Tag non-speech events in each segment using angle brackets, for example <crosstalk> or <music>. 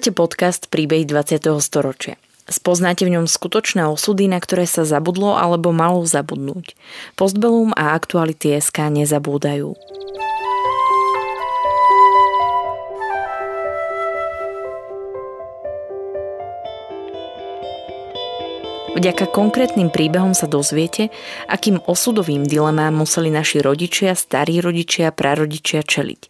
Počúvate podcast Príbej 20. storočia. Spoznáte v ňom skutočné osudy, na ktoré sa zabudlo alebo malo zabudnúť. Postbelum a aktuality SK nezabúdajú. Vďaka konkrétnym príbehom sa dozviete, akým osudovým dilemám museli naši rodičia, starí rodičia, prarodičia čeliť.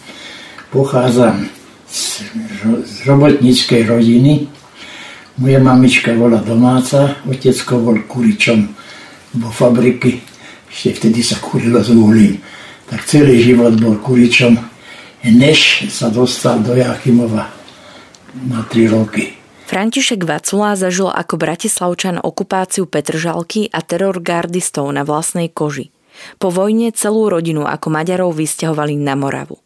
Pochádzam z, robotníckej rodiny. Moja mamička bola domáca, otecko bol kuričom vo fabriky. Ešte vtedy sa kurilo s uhlím. Tak celý život bol kuričom, než sa dostal do Jachimova na 3 roky. František Vacula zažil ako bratislavčan okupáciu Petržalky a teror gardistov na vlastnej koži. Po vojne celú rodinu ako Maďarov vysťahovali na Moravu.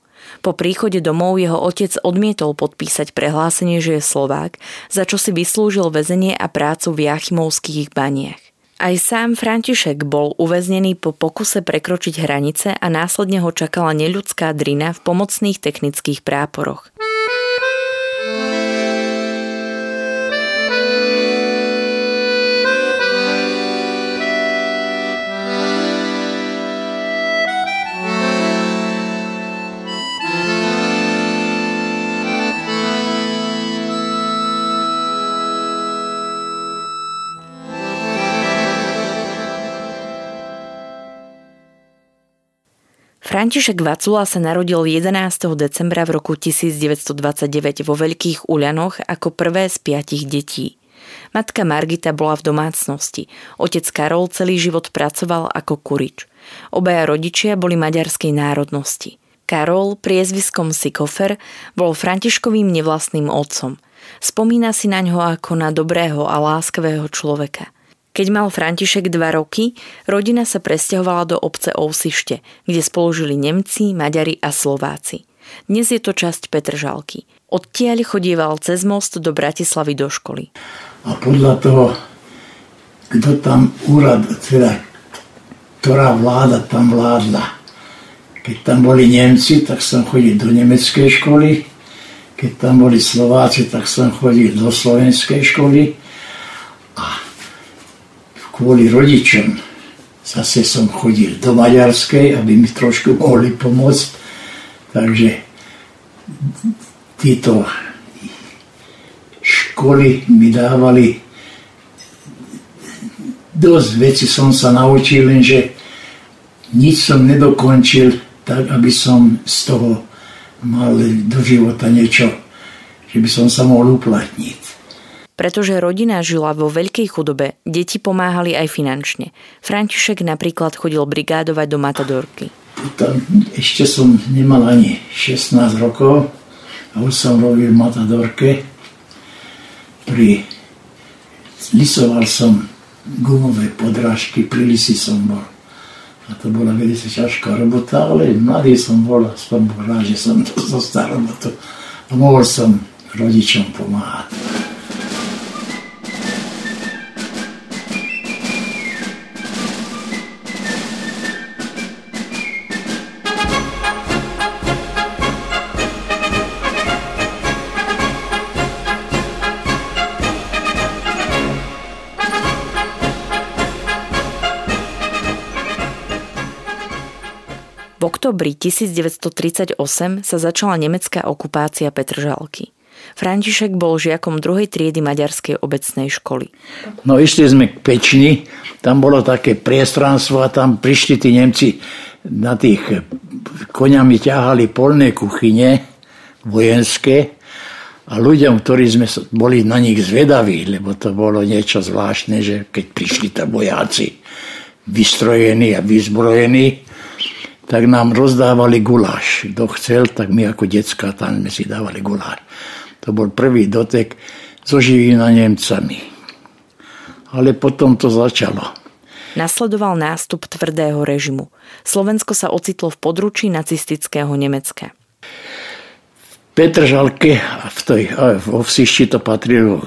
Po príchode domov jeho otec odmietol podpísať prehlásenie, že je Slovák, za čo si vyslúžil väzenie a prácu v Jachimovských baniach. Aj sám František bol uväznený po pokuse prekročiť hranice a následne ho čakala neľudská drina v pomocných technických práporoch. František Vacula sa narodil 11. decembra v roku 1929 vo Veľkých Uľanoch ako prvé z piatich detí. Matka Margita bola v domácnosti. Otec Karol celý život pracoval ako kurič. Obaja rodičia boli maďarskej národnosti. Karol, priezviskom Sikofer, bol Františkovým nevlastným otcom. Spomína si na ňo ako na dobrého a láskavého človeka. Keď mal František dva roky, rodina sa presťahovala do obce Ousište, kde spolužili Nemci, Maďari a Slováci. Dnes je to časť Petržalky. Odtiaľ chodieval cez most do Bratislavy do školy. A podľa toho, kto tam úrad, teda ktorá vláda tam vládla. Keď tam boli Nemci, tak som chodil do nemeckej školy. Keď tam boli Slováci, tak som chodil do slovenskej školy kvôli rodičom zase som chodil do Maďarskej, aby mi trošku mohli pomôcť. Takže títo školy mi dávali dosť veci som sa naučil, lenže nič som nedokončil tak, aby som z toho mal do života niečo, že by som sa mohol uplatniť. Pretože rodina žila vo veľkej chudobe, deti pomáhali aj finančne. František napríklad chodil brigádovať do Matadorky. Tam ešte som nemal ani 16 rokov a už som robil v Matadorke. Pri... Lisoval som gumové podrážky, pri lisi som bol. A to bola veľmi ťažká robota, ale mladý som bol, aspoň bol rád, že som dostal <laughs> robotu. A mohol som rodičom pomáhať. Oktobri 1938 sa začala nemecká okupácia Petržalky. František bol žiakom druhej triedy maďarskej obecnej školy. No išli sme k Pečni, tam bolo také priestranstvo a tam prišli tí Nemci na tých koňami ťahali polné kuchyne vojenské a ľuďom, ktorí sme boli na nich zvedaví, lebo to bolo niečo zvláštne, že keď prišli tam vojáci vystrojení a vyzbrojení, tak nám rozdávali guláš. Kto chcel, tak my ako decka tam sme si dávali guláš. To bol prvý dotek zoživina Nemcami. Ale potom to začalo. Nasledoval nástup tvrdého režimu. Slovensko sa ocitlo v područí nacistického Nemecka. Petržalke a v tej, a v Ovsišti to patrilo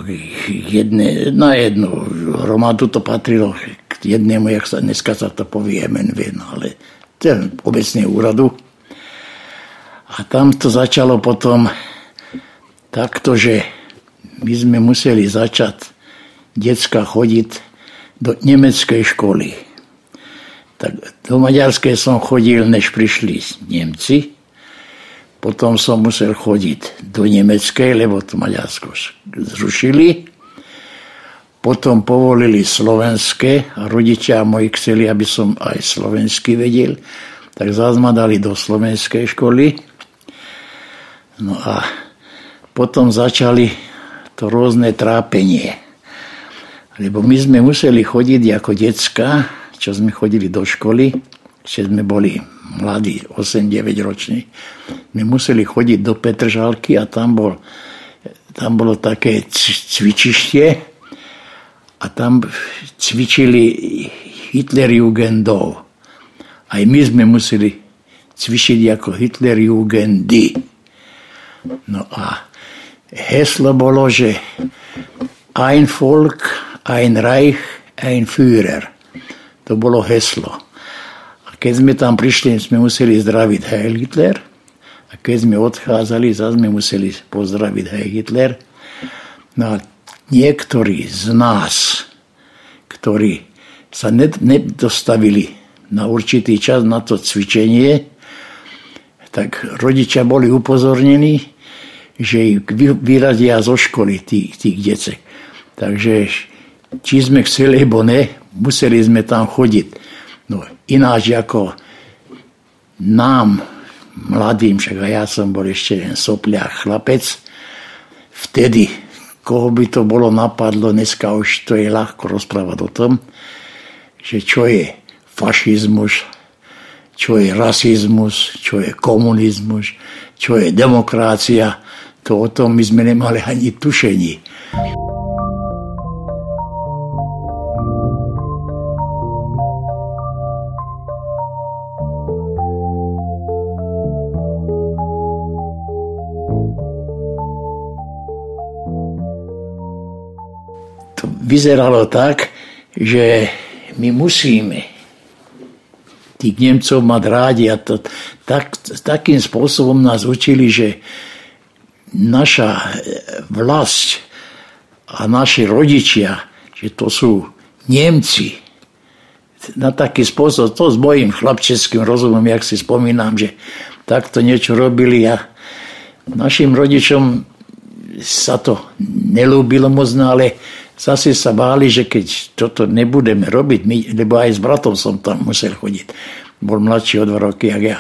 jedne, na jednu hromadu to patrilo k jednému, jak sa dneska sa to povie MNV, no ale obecný úradu. A tam to začalo potom takto, že my sme museli začať decka chodiť do nemeckej školy. Tak do maďarskej som chodil, než prišli Nemci, potom som musel chodiť do Nemeckej, lebo to Maďarsko zrušili. Potom povolili slovenské a rodičia moji chceli, aby som aj slovensky vedel. Tak zás ma dali do slovenskej školy. No a potom začali to rôzne trápenie. Lebo my sme museli chodiť ako decka, čo sme chodili do školy, že sme boli mladí, 8-9 roční, my museli chodiť do Petržalky a tam, bol, tam bolo také cvičište a tam cvičili Hitlerjugendov. Aj my sme museli cvičiť ako Hitlerjugendy. No a heslo bolo, že ein Volk, ein Reich, ein Führer. To bolo heslo. Keď sme tam prišli, sme museli zdraviť Heil Hitler a keď sme odchádzali, zase sme museli pozdraviť Heil Hitler. No a niektorí z nás, ktorí sa nedostavili na určitý čas na to cvičenie, tak rodičia boli upozornení, že ich vyradia zo školy tých, tých decek. Takže či sme chceli, alebo ne, museli sme tam chodiť. No ináč ako nám, mladým, však ja som bol ešte len sopliach chlapec, vtedy, koho by to bolo napadlo, dneska už to je ľahko rozprávať o tom, že čo je fašizmus, čo je rasizmus, čo je komunizmus, čo je demokrácia, to o tom my sme nemali ani tušení. Vyzeralo tak, že my musíme tých Nemcov mať rádi a to, tak, takým spôsobom nás učili, že naša vlast a naši rodičia, že to sú Nemci. Na taký spôsob, to s mojim chlapčeským rozumom, jak si spomínam, že takto niečo robili a našim rodičom sa to nelúbilo moc, no ale zase sa báli, že keď toto nebudeme robiť, my, lebo aj s bratom som tam musel chodiť, bol mladší o dva roky, jak ja,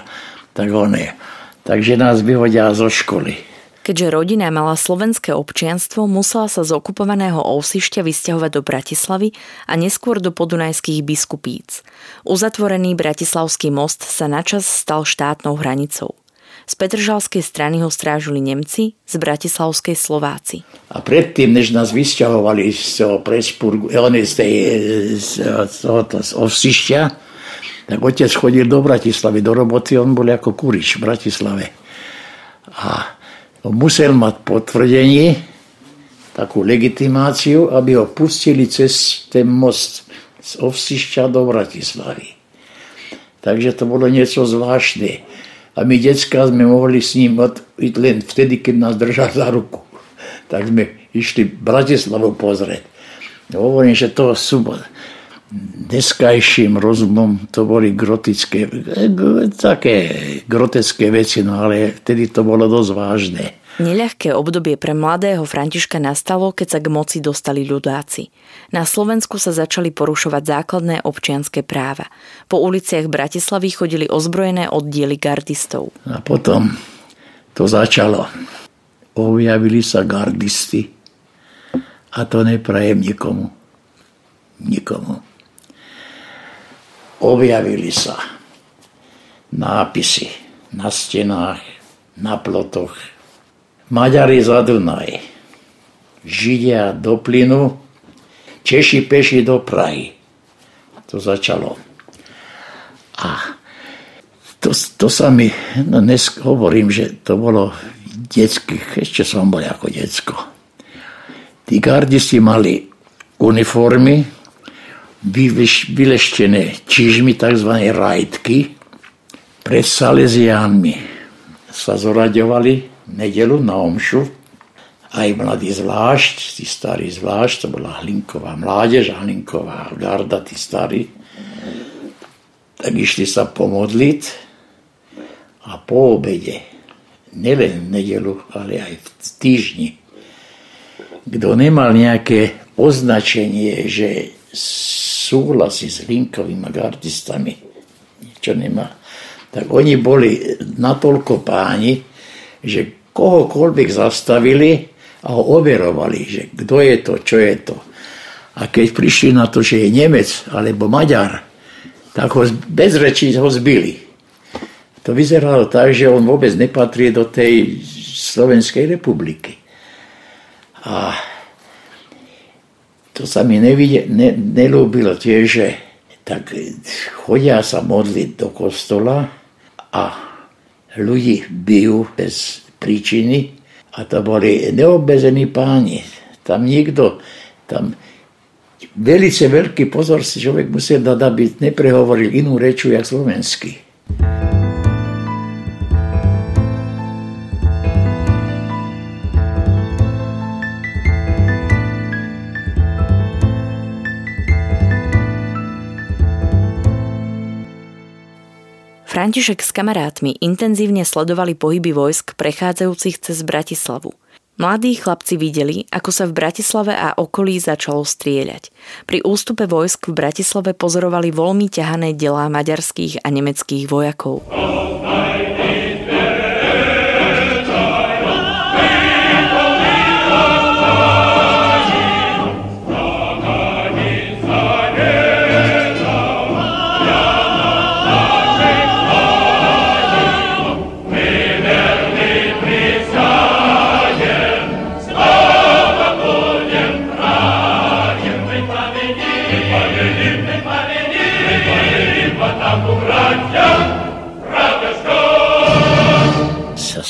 tak on je. Takže nás vyhodia zo školy. Keďže rodina mala slovenské občianstvo, musela sa z okupovaného Ousišťa vysťahovať do Bratislavy a neskôr do podunajských biskupíc. Uzatvorený Bratislavský most sa načas stal štátnou hranicou. Z Petržalskej strany ho strážili Nemci, z Bratislavskej Slováci. A predtým, než nás vysťahovali z toho Prespurgu, oni z, tej, z, tohoto, z Ovsišťa, tak otec chodil do Bratislavy, do roboty, on bol ako kurič v Bratislave. A musel mať potvrdenie, takú legitimáciu, aby ho pustili cez ten most z Ovsišťa do Bratislavy. Takže to bolo niečo zvláštne. A my detská sme mohli s ním ísť len vtedy, keď nás držal za ruku. Tak sme išli Bratislavu pozrieť. Hovorím, že to sú dneskajším rozumom to boli grotické, také groteské veci, no ale vtedy to bolo dosť vážne. Neľahké obdobie pre mladého Františka nastalo, keď sa k moci dostali ľudáci. Na Slovensku sa začali porušovať základné občianské práva. Po uliciach Bratislavy chodili ozbrojené oddiely gardistov. A potom to začalo. Objavili sa gardisti. A to neprajem nikomu. Nikomu. Objavili sa nápisy na stenách, na plotoch, Maďari za Dunaj. Židia do plynu, Češi peši do Prahy. To začalo. A to, to sa mi, no dnes hovorím, že to bolo detských, ešte som bol ako detsko. Tí gardisti mali uniformy, vyleštené čižmi, tzv. rajtky, pred Salesiánmi sa zoraďovali nedelu na omšu, aj mladí zvlášť, tí starí zvlášť, to bola Hlinková mládež, Hlinková garda, tí starí, tak išli sa pomodliť a po obede, nielen v nedelu, ale aj v týždni, kto nemal nejaké označenie, že súhlasí s Hlinkovými gardistami, niečo nemá, tak oni boli natoľko páni, že kohokoľvek zastavili a ho overovali, že kto je to, čo je to. A keď prišli na to, že je Nemec alebo Maďar, tak ho bez rečí ho zbili. To vyzeralo tak, že on vôbec nepatrí do tej Slovenskej republiky. A to sa mi nevidie, ne, nelúbilo tiež, že tak chodia sa modliť do kostola a ľudí bijú bez príčiny a to boli neobezení páni. Tam nikto, tam velice veľký pozor si človek musel dať, aby neprehovoril inú reču, jak slovenský. František s kamarátmi intenzívne sledovali pohyby vojsk prechádzajúcich cez Bratislavu. Mladí chlapci videli, ako sa v Bratislave a okolí začalo strieľať. Pri ústupe vojsk v Bratislave pozorovali voľmi ťahané delá maďarských a nemeckých vojakov.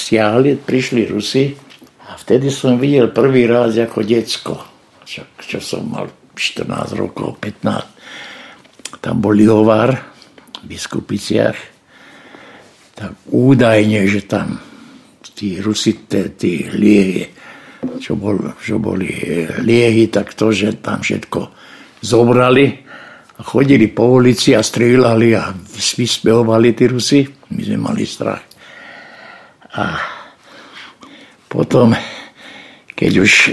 Stiahli, prišli Rusi a vtedy som videl prvý raz ako decko, čo, čo som mal 14 rokov, 15. Tam bol Lihovár v Biskupiciach, tak údajne, že tam tí Rusi, tí liehy, čo, bol, čo boli liehy, tak to, že tam všetko zobrali a chodili po ulici a strieľali a vyspehovali tí Rusi. My sme mali strach. A potom, keď už e,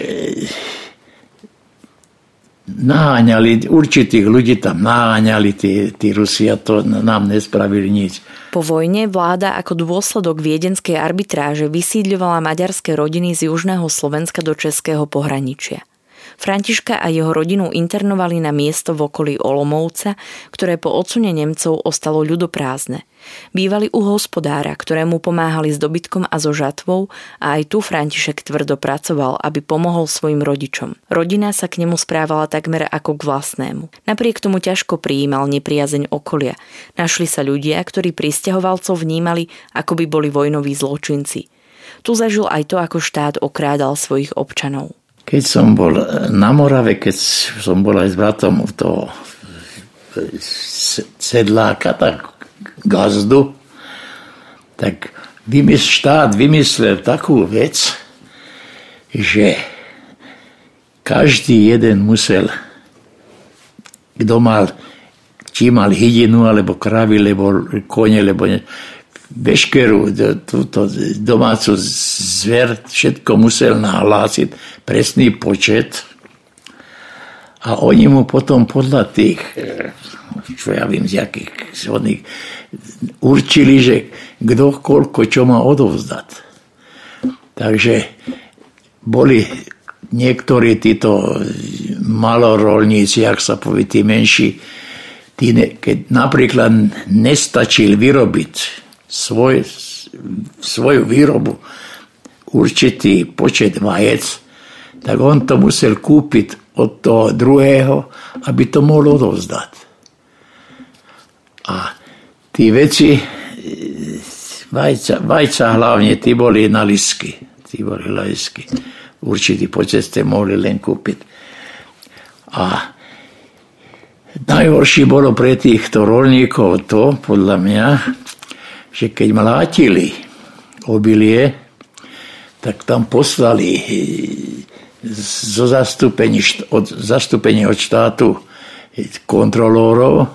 naháňali, určitých ľudí tam naháňali tí, tí Rusi a to nám nespravili nič. Po vojne vláda ako dôsledok viedenskej arbitráže vysídľovala maďarské rodiny z južného Slovenska do českého pohraničia. Františka a jeho rodinu internovali na miesto v okolí Olomovca, ktoré po odsune Nemcov ostalo ľudoprázdne. Bývali u hospodára, ktorému pomáhali s dobytkom a so žatvou a aj tu František tvrdo pracoval, aby pomohol svojim rodičom. Rodina sa k nemu správala takmer ako k vlastnému. Napriek tomu ťažko prijímal nepriazeň okolia. Našli sa ľudia, ktorí pristahovalcov vnímali, ako by boli vojnoví zločinci. Tu zažil aj to, ako štát okrádal svojich občanov. Keď som bol na Morave, keď som bol aj s bratom toho sedláka, tak gazdu, tak vymysl, štát vymyslel takú vec, že každý jeden musel, kto mal, či mal hydinu, alebo kravy, alebo kone, alebo ne, veškerú túto domácu zver, všetko musel nahlásiť, presný počet a oni mu potom podľa tých, čo ja viem, z jakých zhodných, určili, že kto koľko čo má odovzdať. Takže boli niektorí títo malorolníci, ak sa povie, tí menší, tí ne, keď napríklad nestačil vyrobiť svoj, svoju výrobu určitý počet vajec, tak on to musel kúpiť od toho druhého, aby to mohol odovzdať. A tí veci, vajca, vajca hlavne, tí boli na lisky. Tí boli lisky. Určitý počet ste mohli len kúpiť. A najhoršie bolo pre týchto rolníkov to, podľa mňa, že keď mlátili obilie, tak tam poslali zo zastúpení, od, zastúpení od štátu kontrolórov.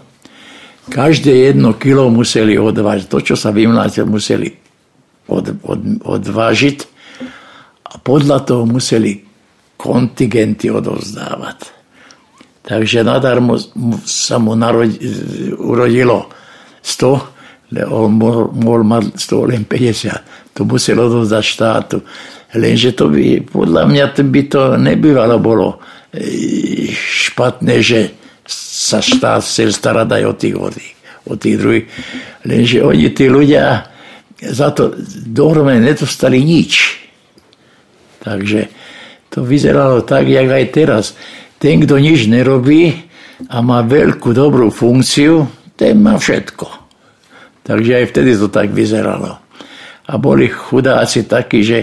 Každé jedno kilo museli odvážiť. To, čo sa vymlátil, museli od, od, odvážiť a podľa toho museli kontingenty odovzdávať. Takže nadarmo sa mu narodi, urodilo 100, on mohol, mať 100 len 50. To musel odovzdať štátu. Lenže to by, podľa mňa to by to nebývalo bolo e, špatné, že sa štát chcel starať aj o tých, o tých, o tých druhých. Lenže oni, tí ľudia, za to dohromady nedostali nič. Takže to vyzeralo tak, jak aj teraz. Ten, kto nič nerobí a má veľkú dobrú funkciu, ten má všetko. Takže aj vtedy to tak vyzeralo. A boli chudáci takí, že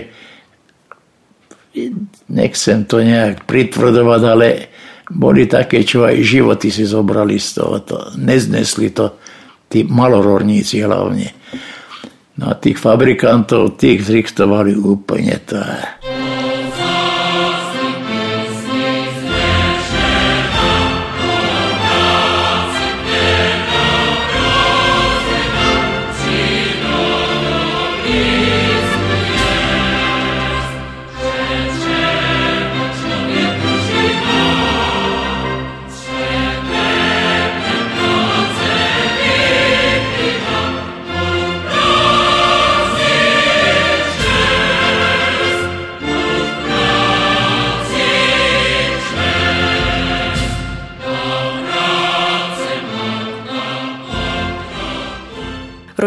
nechcem to nejak pritvrdovať, ale boli také, čo aj životy si zobrali z toho. To, neznesli to tí malororníci hlavne. No a tých fabrikantov, tých zrichtovali úplne to.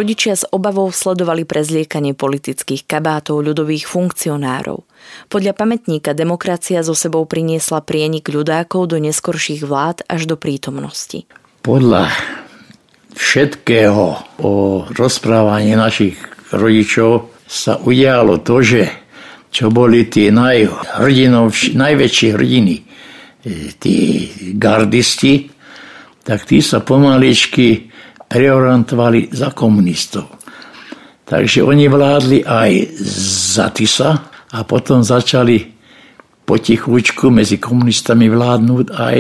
Rodičia s obavou sledovali prezliekanie politických kabátov ľudových funkcionárov. Podľa pamätníka demokracia so sebou priniesla prienik ľudákov do neskorších vlád až do prítomnosti. Podľa všetkého o rozprávaní našich rodičov sa udialo to, že čo boli tie najhrdinov, najväčšie hrdiny, e, tí gardisti, tak tí sa pomaličky preorientovali za komunistov. Takže oni vládli aj za Tisa a potom začali potichučku medzi komunistami vládnuť aj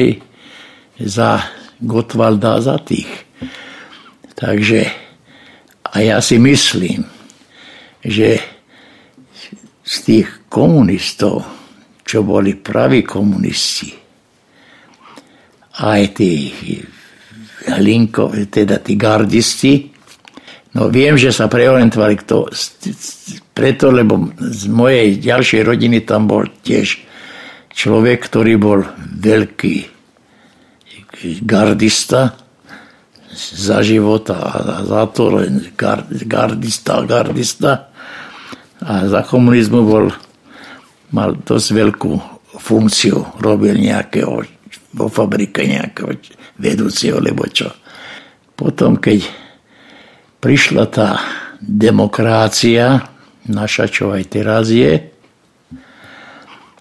za Gotwalda a za tých. Takže a ja si myslím, že z tých komunistov, čo boli praví komunisti, aj tí Hlinko, teda tí gardisti. No viem, že sa preorientovali kto, preto, lebo z mojej ďalšej rodiny tam bol tiež človek, ktorý bol veľký gardista za života a za to len gardista, gardista a za komunizmu bol, mal dosť veľkú funkciu, robil nejakého vo fabrike nejakého vedúceho, lebo čo. Potom, keď prišla tá demokrácia, naša, čo aj teraz je,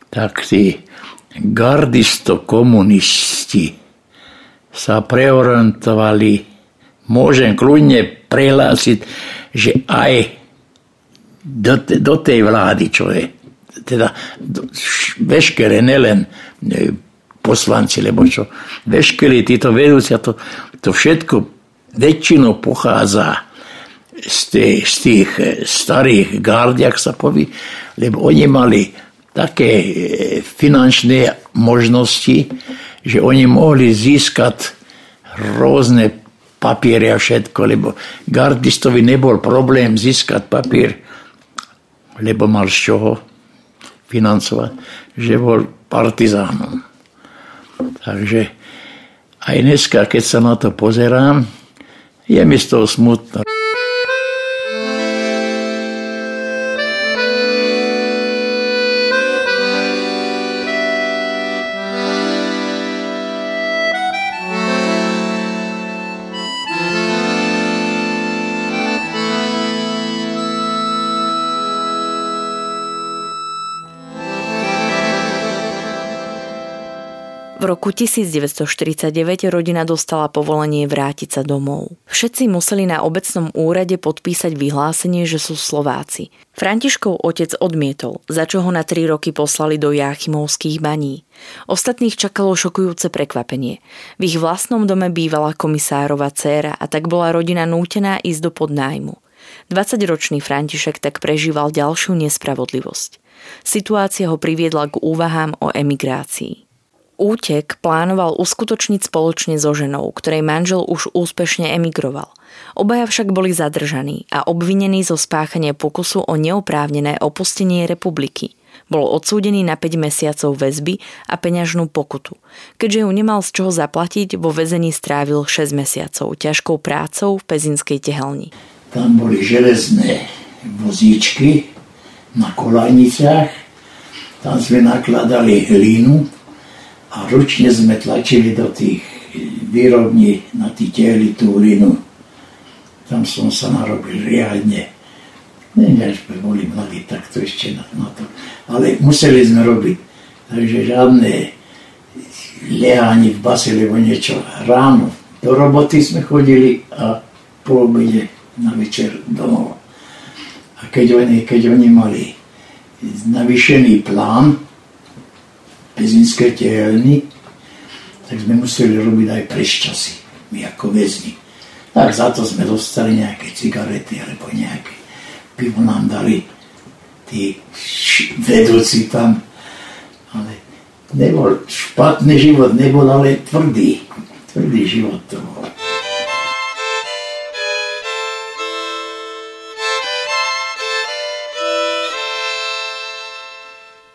tak tí gardisto-komunisti sa preorientovali, môžem kľudne prehlásiť, že aj do, do tej vlády, čo je, teda veškeré, nelen poslanci, lebo čo, veškerý títo vedúci, to, to všetko väčšinou pochádza z tých, z tých eh, starých gardiak sa povie, lebo oni mali také eh, finančné možnosti, že oni mohli získať rôzne papiere a všetko, lebo gardistovi nebol problém získať papier, lebo mal z čoho financovať, že bol partizánom. Takže aj dneska, keď sa na to pozerám, je mi z toho smutno. V roku 1949 rodina dostala povolenie vrátiť sa domov. Všetci museli na obecnom úrade podpísať vyhlásenie, že sú Slováci. Františkov otec odmietol, za čo ho na tri roky poslali do Jáchymovských baní. Ostatných čakalo šokujúce prekvapenie. V ich vlastnom dome bývala komisárova dcéra a tak bola rodina nútená ísť do podnájmu. 20-ročný František tak prežíval ďalšiu nespravodlivosť. Situácia ho priviedla k úvahám o emigrácii. Útek plánoval uskutočniť spoločne so ženou, ktorej manžel už úspešne emigroval. Obaja však boli zadržaní a obvinení zo spáchania pokusu o neoprávnené opustenie republiky. Bol odsúdený na 5 mesiacov väzby a peňažnú pokutu. Keďže ju nemal z čoho zaplatiť, vo väzení strávil 6 mesiacov ťažkou prácou v pezinskej tehelni. Tam boli železné vozíčky na kolajniciach, tam sme nakladali hlínu a ručne sme tlačili do tých výrobní na tí tehly tú hlinu. Tam som sa narobil riadne. Že sme boli mladí, tak to ešte na, na to. Ale museli sme robiť. Takže žiadne leháni v base, lebo niečo. Ráno do roboty sme chodili a po obede na večer domov. A keď oni, keď oni mali navýšený plán, pezinské tehelny, tak sme museli robiť aj preščasy, my ako väzni. Tak za to sme dostali nejaké cigarety alebo nejaké pivo nám dali tí vedúci tam. Ale nebol špatný život, nebol ale tvrdý. Tvrdý život to bol.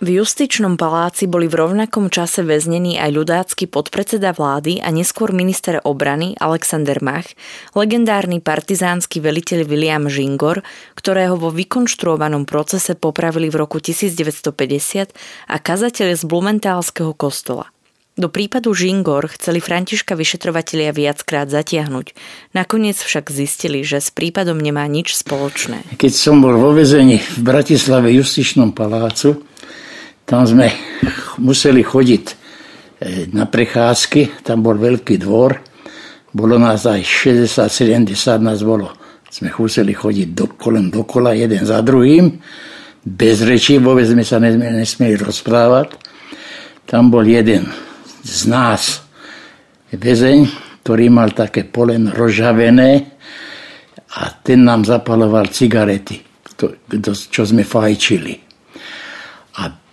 V justičnom paláci boli v rovnakom čase väznení aj ľudácky podpredseda vlády a neskôr minister obrany Alexander Mach, legendárny partizánsky veliteľ William Žingor, ktorého vo vykonštruovanom procese popravili v roku 1950 a kazateľ z Blumentálskeho kostola. Do prípadu Žingor chceli Františka vyšetrovatelia viackrát zatiahnuť. Nakoniec však zistili, že s prípadom nemá nič spoločné. Keď som bol vo vezení v Bratislave justičnom palácu, tam sme museli chodiť e, na prechádzky, tam bol veľký dvor, bolo nás aj 60-70 nás bolo. Sme museli chodiť do, kolem dokola, jeden za druhým, bez rečí, vôbec sme sa nesmieli, rozprávať. Tam bol jeden z nás, väzeň, ktorý mal také polen rozžavené a ten nám zapaloval cigarety, to, čo sme fajčili. A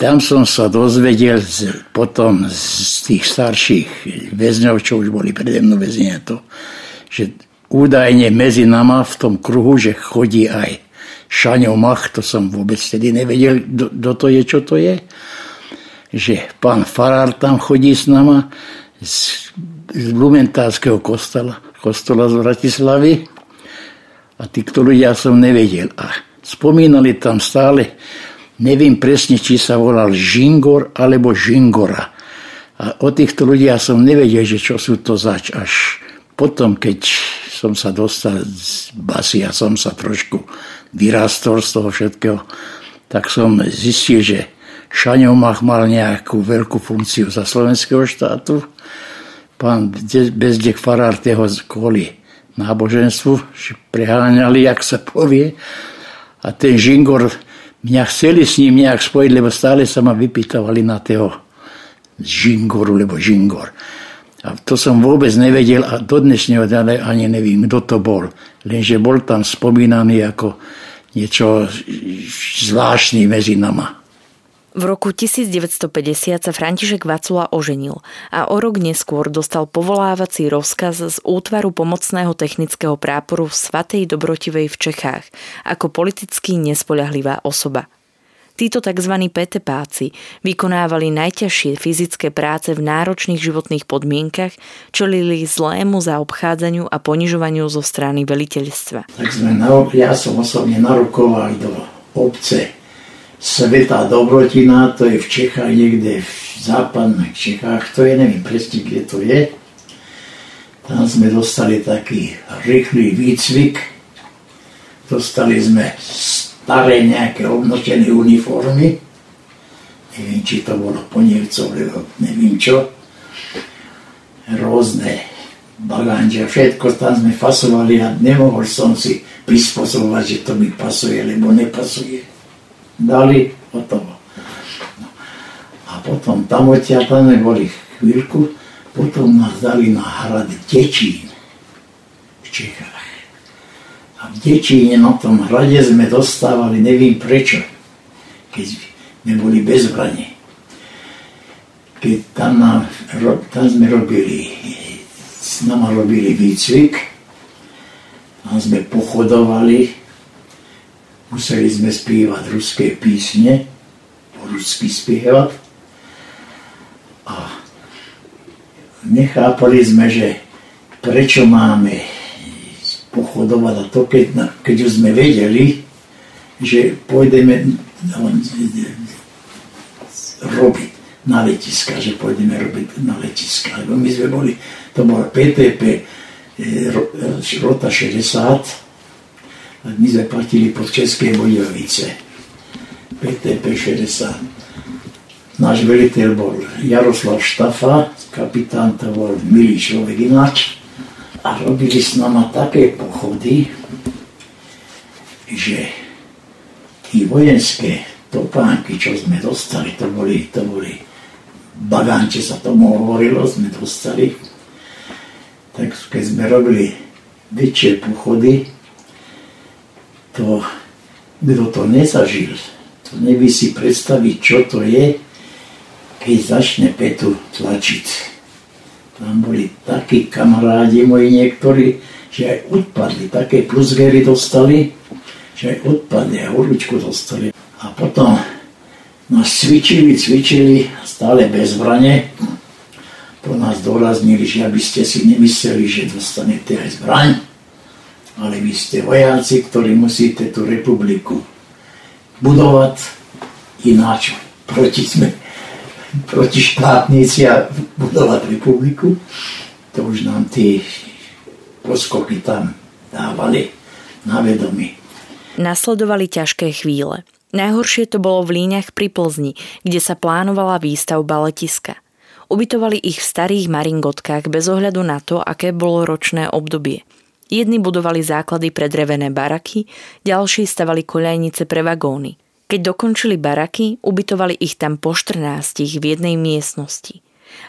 tam som sa dozvedel z, potom z tých starších väzňov, čo už boli prede mnou väzenia to, že údajne medzi nama v tom kruhu, že chodí aj Šaňo Mach, to som vôbec tedy nevedel, kto to je, čo to je, že pán Farár tam chodí s nama z, z Blumentárskeho kostola, kostola z Bratislavy a týchto ľudia som nevedel. A spomínali tam stále Neviem presne, či sa volal Žingor alebo Žingora. A o týchto ľudia som nevedel, že čo sú to zač. Až potom, keď som sa dostal z basy a som sa trošku vyrastol z toho všetkého, tak som zistil, že Šaňomach mal nejakú veľkú funkciu za slovenského štátu. Pán Bezdek Farár toho kvôli náboženstvu preháňali, jak sa povie. A ten Žingor mňa chceli s ním nejak spojiť, lebo stále sa ma vypýtovali na toho Žingoru, lebo Žingor. A to som vôbec nevedel a do dnešného ani neviem, kto to bol. Lenže bol tam spomínaný ako niečo zvláštne medzi nama. V roku 1950 sa František Vacula oženil a o rok neskôr dostal povolávací rozkaz z útvaru pomocného technického práporu v Svatej Dobrotivej v Čechách ako politicky nespoľahlivá osoba. Títo tzv. petepáci vykonávali najťažšie fyzické práce v náročných životných podmienkach, čelili zlému zaobchádzaniu a ponižovaniu zo strany veliteľstva. Tak sme, ja som osobne narukoval do obce Sveta Dobrotina, to je v Čechách, niekde v západných Čechách, to je, neviem presne, kde to je. Tam sme dostali taký rýchly výcvik, dostali sme staré nejaké obnotené uniformy, neviem, či to bolo ponievcov, lebo neviem čo. rôzne baganže, všetko tam sme fasovali a nemohol som si prispôsobovať, že to mi pasuje, lebo nepasuje. Dali, hotovo. A potom tam odtiaľ tam boli chvíľku, potom nás dali na hrad Dečín v Čechách. A v Dečíne na tom hrade sme dostávali, neviem prečo, keď sme boli bez zbrane. Keď tam, na, tam sme robili s nama robili výcvik, a sme pochodovali, museli sme spievať ruské písne, po rusky spievať a nechápali sme, že prečo máme pochodovať a to, keď, keď už sme vedeli, že pôjdeme robiť na letiska, že pôjdeme robiť na letiska. Lebo my sme boli, to bola PTP e, e, rota 60, a my sme platili pod České Bojovice. PTP 60. Náš veliteľ bol Jaroslav Štafa, kapitán to bol milý človek ináč. A robili s nama také pochody, že tí vojenské topánky, čo sme dostali, to boli, to boli bagánče sa tomu hovorilo, sme dostali. Tak keď sme robili väčšie pochody, to kto to nezažil, to nevie si predstaviť, čo to je, keď začne petu tlačiť. Tam boli takí kamarádi moji niektorí, že aj odpadli, také plusgery dostali, že aj odpadli a uličku dostali. A potom nás cvičili, cvičili, stále bez zbrane. Po nás doraznili, že aby ste si nemysleli, že dostanete aj zbraň, ale vy ste vojáci, ktorí musíte tú republiku budovať ináč. Proti sme, proti štátnici a budovať republiku. To už nám tí poskoky tam dávali na vedomí. Nasledovali ťažké chvíle. Najhoršie to bolo v Líňach pri Plzni, kde sa plánovala výstavba letiska. Ubytovali ich v starých maringotkách bez ohľadu na to, aké bolo ročné obdobie. Jedni budovali základy pre drevené baraky, ďalší stavali koľajnice pre vagóny. Keď dokončili baraky, ubytovali ich tam po 14 v jednej miestnosti.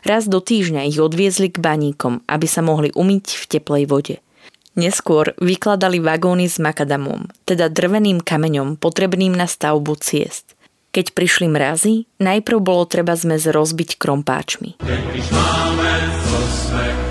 Raz do týždňa ich odviezli k baníkom, aby sa mohli umyť v teplej vode – Neskôr vykladali vagóny s makadamom, teda drveným kameňom potrebným na stavbu ciest. Keď prišli mrazy, najprv bolo treba zmes rozbiť krompáčmi. Keď máme, co sme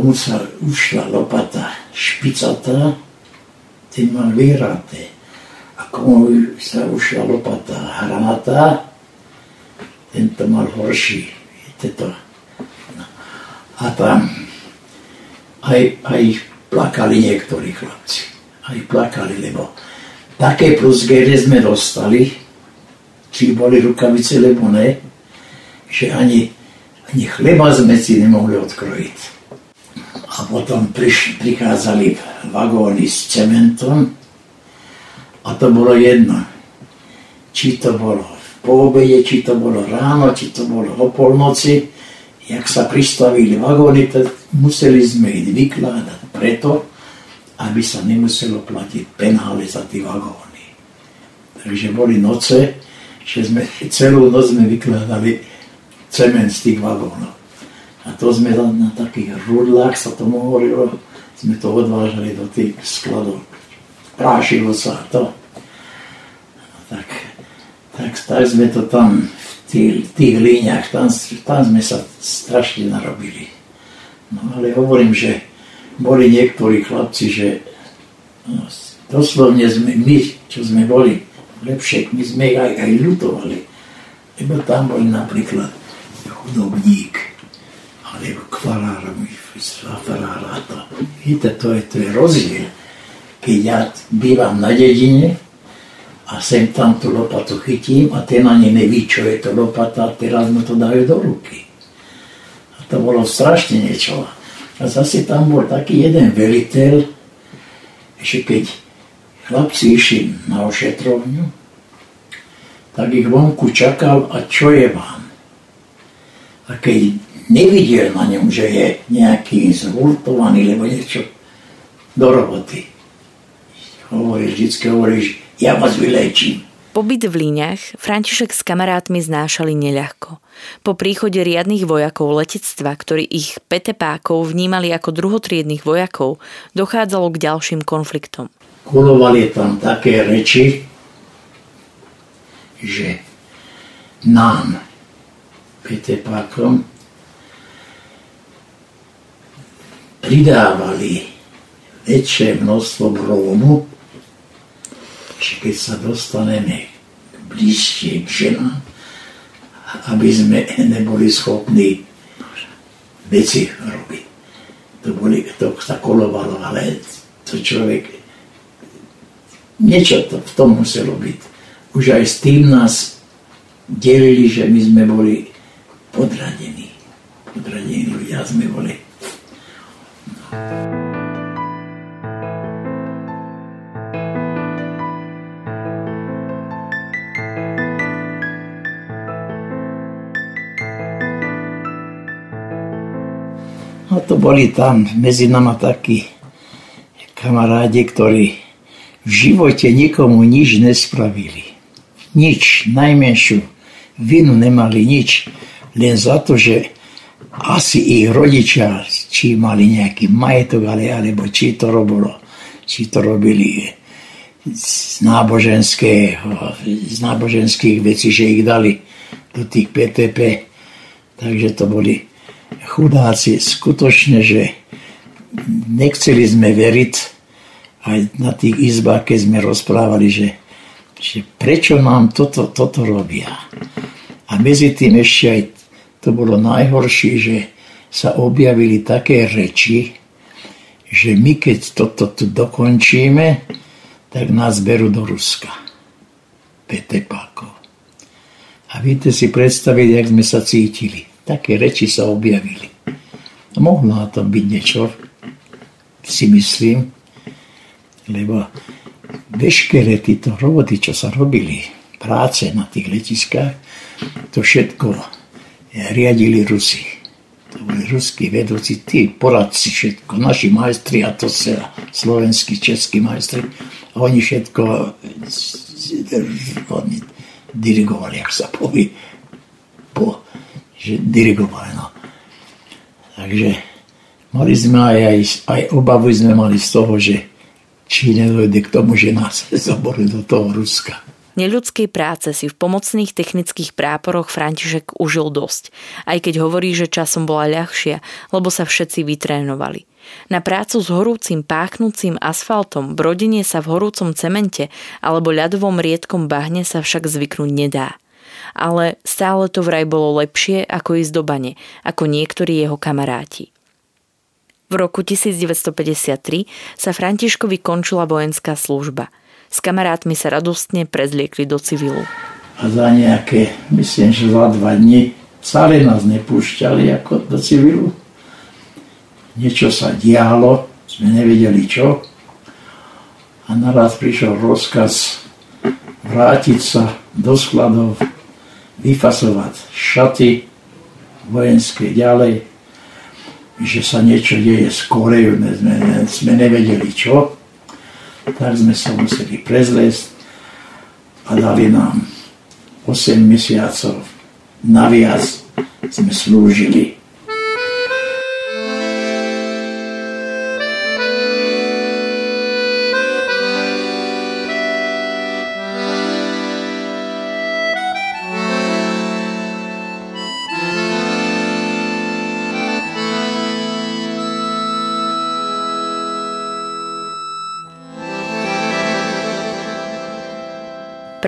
Komu sa ušla lopata špicatá, ten mal vyhraté. A komu sa ušla lopata hranatá, ten to mal horší. Viete to? A tam aj, aj plakali niektorí chlapci. Aj plakali, lebo také plusgery sme dostali, či boli rukavice, lebo ne, že ani, ani chleba sme si nemohli odkrojiť. A potom priš, prichádzali vagóny s cementom a to bolo jedno. Či to bolo po obede, či to bolo ráno, či to bolo o polnoci. Jak sa pristavili vagóny, tak museli sme ich vykladať preto, aby sa nemuselo platiť penále za tie vagóny. Takže boli noce, že sme celú noc sme vykladali cement z tých vagónov. A to sme na takých rudlách, sa tomu hovorilo, sme to odvážali do tých skladov. Prášilo sa to. Tak, tak, tak sme to tam v tých, tých líniach, tam, tam sme sa strašne narobili. No ale hovorím, že boli niektorí chlapci, že no, doslovne sme, my, čo sme boli lepšie, my sme aj, aj ľutovali. Lebo tam boli napríklad chudobník, alebo kvalára, farára. To. Víte, to je, to je rozdiel. Keď ja bývam na dedine a sem tam tú lopatu chytím a ten ani neví, čo je to lopata teraz mu to dajú do ruky. A to bolo strašne niečo. A zase tam bol taký jeden veliteľ, že keď chlapci išli na ošetrovňu, tak ich vonku čakal a čo je vám? A keď nevidel na ňom, že je nejaký zhultovaný alebo niečo do roboty. Hovorí, vždycky hovoríš, ja vás vylečím. Pobyt v Líňach František s kamarátmi znášali neľahko. Po príchode riadnych vojakov letectva, ktorí ich petepákov vnímali ako druhotriedných vojakov, dochádzalo k ďalším konfliktom. Kulovali tam také reči, že nám, petepákom, pridávali väčšie množstvo brómu, či keď sa dostaneme bližšie k ženám, aby sme neboli schopní veci robiť. To, boli, to sa kolovalo, ale to človek niečo to v tom muselo byť. Už aj s tým nás delili, že my sme boli podradení. Podradení ľudia sme boli. No to boli tam medzi nama takí kamarádi, ktorí v živote nikomu nič nespravili. Nič, najmenšiu vinu nemali nič, len za to, že asi ich rodičia, či mali nejaký majetok, ale, alebo či to robilo, či to robili z, z náboženských vecí, že ich dali do tých PTP. Takže to boli chudáci skutočne, že nechceli sme veriť aj na tých izbách, keď sme rozprávali, že, že prečo nám toto, toto robia. A medzi tým ešte aj to bolo najhoršie, že sa objavili také reči, že my keď toto tu dokončíme, tak nás berú do Ruska. Petepákov. A viete si predstaviť, jak sme sa cítili také reči sa objavili. A mohlo na tom byť niečo, si myslím, lebo veškeré títo roboty, čo sa robili, práce na tých letiskách, to všetko riadili Rusi. To boli ruskí vedúci, tí poradci všetko, naši majstri a to sa slovenskí, českí majstri. Oni všetko oni dirigovali, ak sa povie, po že dirigovali. No. Takže mali sme aj, aj, aj obavu sme mali z toho, že či nedojde k tomu, že nás <laughs> zoború do toho Ruska. Neľudskej práce si v pomocných technických práporoch František užil dosť, aj keď hovorí, že časom bola ľahšia, lebo sa všetci vytrénovali. Na prácu s horúcim páchnúcim asfaltom, brodenie sa v horúcom cemente alebo ľadovom riedkom bahne sa však zvyknúť nedá ale stále to vraj bolo lepšie ako ísť do bane, ako niektorí jeho kamaráti. V roku 1953 sa Františkovi končila vojenská služba. S kamarátmi sa radostne prezliekli do civilu. A za nejaké, myslím, že za dva dni celé nás nepúšťali ako do civilu. Niečo sa dialo, sme nevedeli čo. A naraz prišiel rozkaz vrátiť sa do skladov vyfasovať šaty vojenské ďalej, že sa niečo deje s Koreou, sme, sme nevedeli čo, tak sme sa museli prezliesť a dali nám 8 mesiacov naviac sme slúžili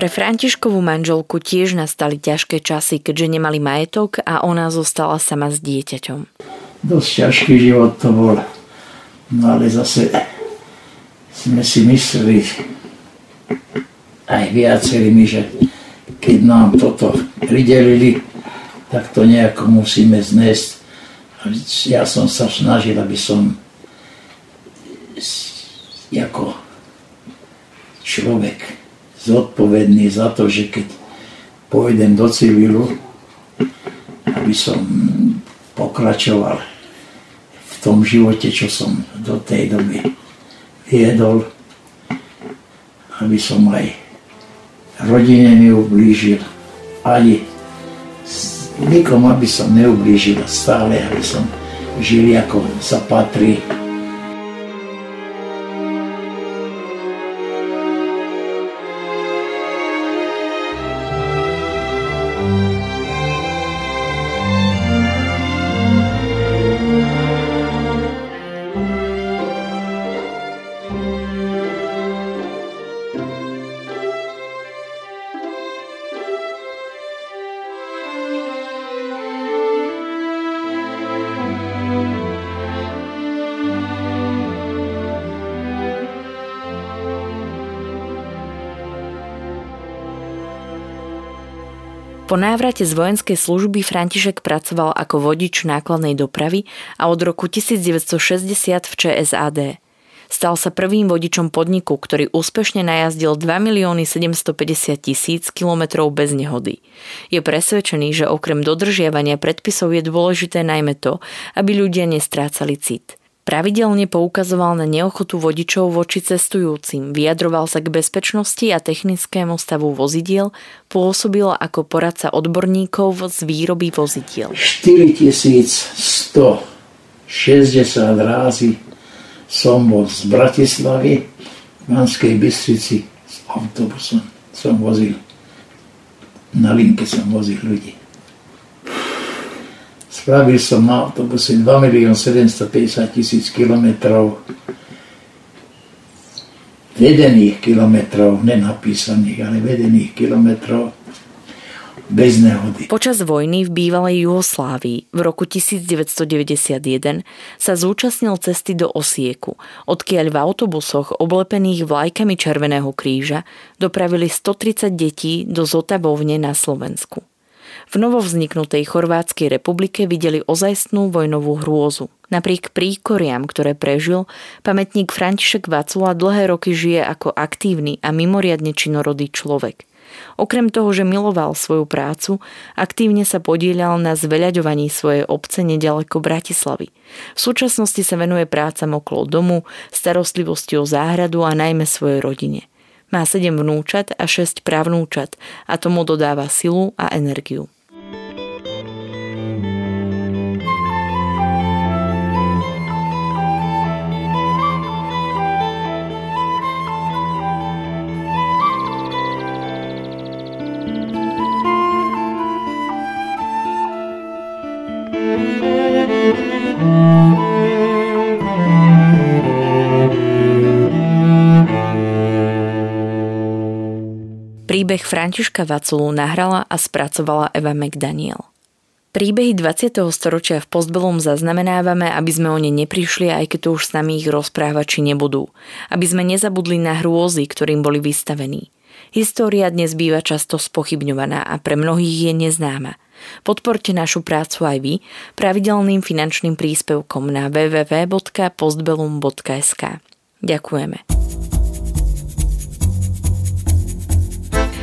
Pre Františkovú manželku tiež nastali ťažké časy, keďže nemali majetok a ona zostala sama s dieťaťom. dosť ťažký život to bol. No ale zase sme si mysleli aj viacerými, že keď nám toto pridelili, tak to nejako musíme znesť. Ja som sa snažil, aby som ako človek zodpovedný za to, že keď pôjdem do civilu, aby som pokračoval v tom živote, čo som do tej doby viedol, aby som aj rodine neublížil, ani nikomu, aby som neublížil stále, aby som žil ako sa patrí. Po návrate z vojenskej služby František pracoval ako vodič nákladnej dopravy a od roku 1960 v ČSAD. Stal sa prvým vodičom podniku, ktorý úspešne najazdil 2 milióny 750 tisíc kilometrov bez nehody. Je presvedčený, že okrem dodržiavania predpisov je dôležité najmä to, aby ľudia nestrácali cit – Pravidelne poukazoval na neochotu vodičov voči cestujúcim, vyjadroval sa k bezpečnosti a technickému stavu vozidiel, pôsobil ako poradca odborníkov z výroby vozidiel. 4160 rázy som bol z Bratislavy v Banskej Bystrici s autobusom. Som vozil, na linke som vozil ľudí. Spravil som na autobuse 2 milión 750 tisíc kilometrov vedených kilometrov, nenapísaných, ale vedených kilometrov bez nehody. Počas vojny v bývalej Juhoslávii v roku 1991 sa zúčastnil cesty do Osieku, odkiaľ v autobusoch oblepených vlajkami Červeného kríža dopravili 130 detí do Zotavovne na Slovensku. V novovzniknutej Chorvátskej republike videli ozajstnú vojnovú hrôzu. Napriek príkoriam, ktoré prežil, pamätník František Vacula dlhé roky žije ako aktívny a mimoriadne činorodý človek. Okrem toho, že miloval svoju prácu, aktívne sa podielal na zveľaďovaní svojej obce nedaleko Bratislavy. V súčasnosti sa venuje prácam okolo domu, starostlivosti o záhradu a najmä svojej rodine. Má 7 vnúčat a 6 právnúčat a tomu dodáva silu a energiu. Príbeh Františka Vaculu nahrala a spracovala Eva McDaniel. Príbehy 20. storočia v Postbelom zaznamenávame, aby sme o ne neprišli, aj keď tu už s nami ich rozprávači nebudú. Aby sme nezabudli na hrôzy, ktorým boli vystavení. História dnes býva často spochybňovaná a pre mnohých je neznáma. Podporte našu prácu aj vy pravidelným finančným príspevkom na www.postbellum.sk. Ďakujeme.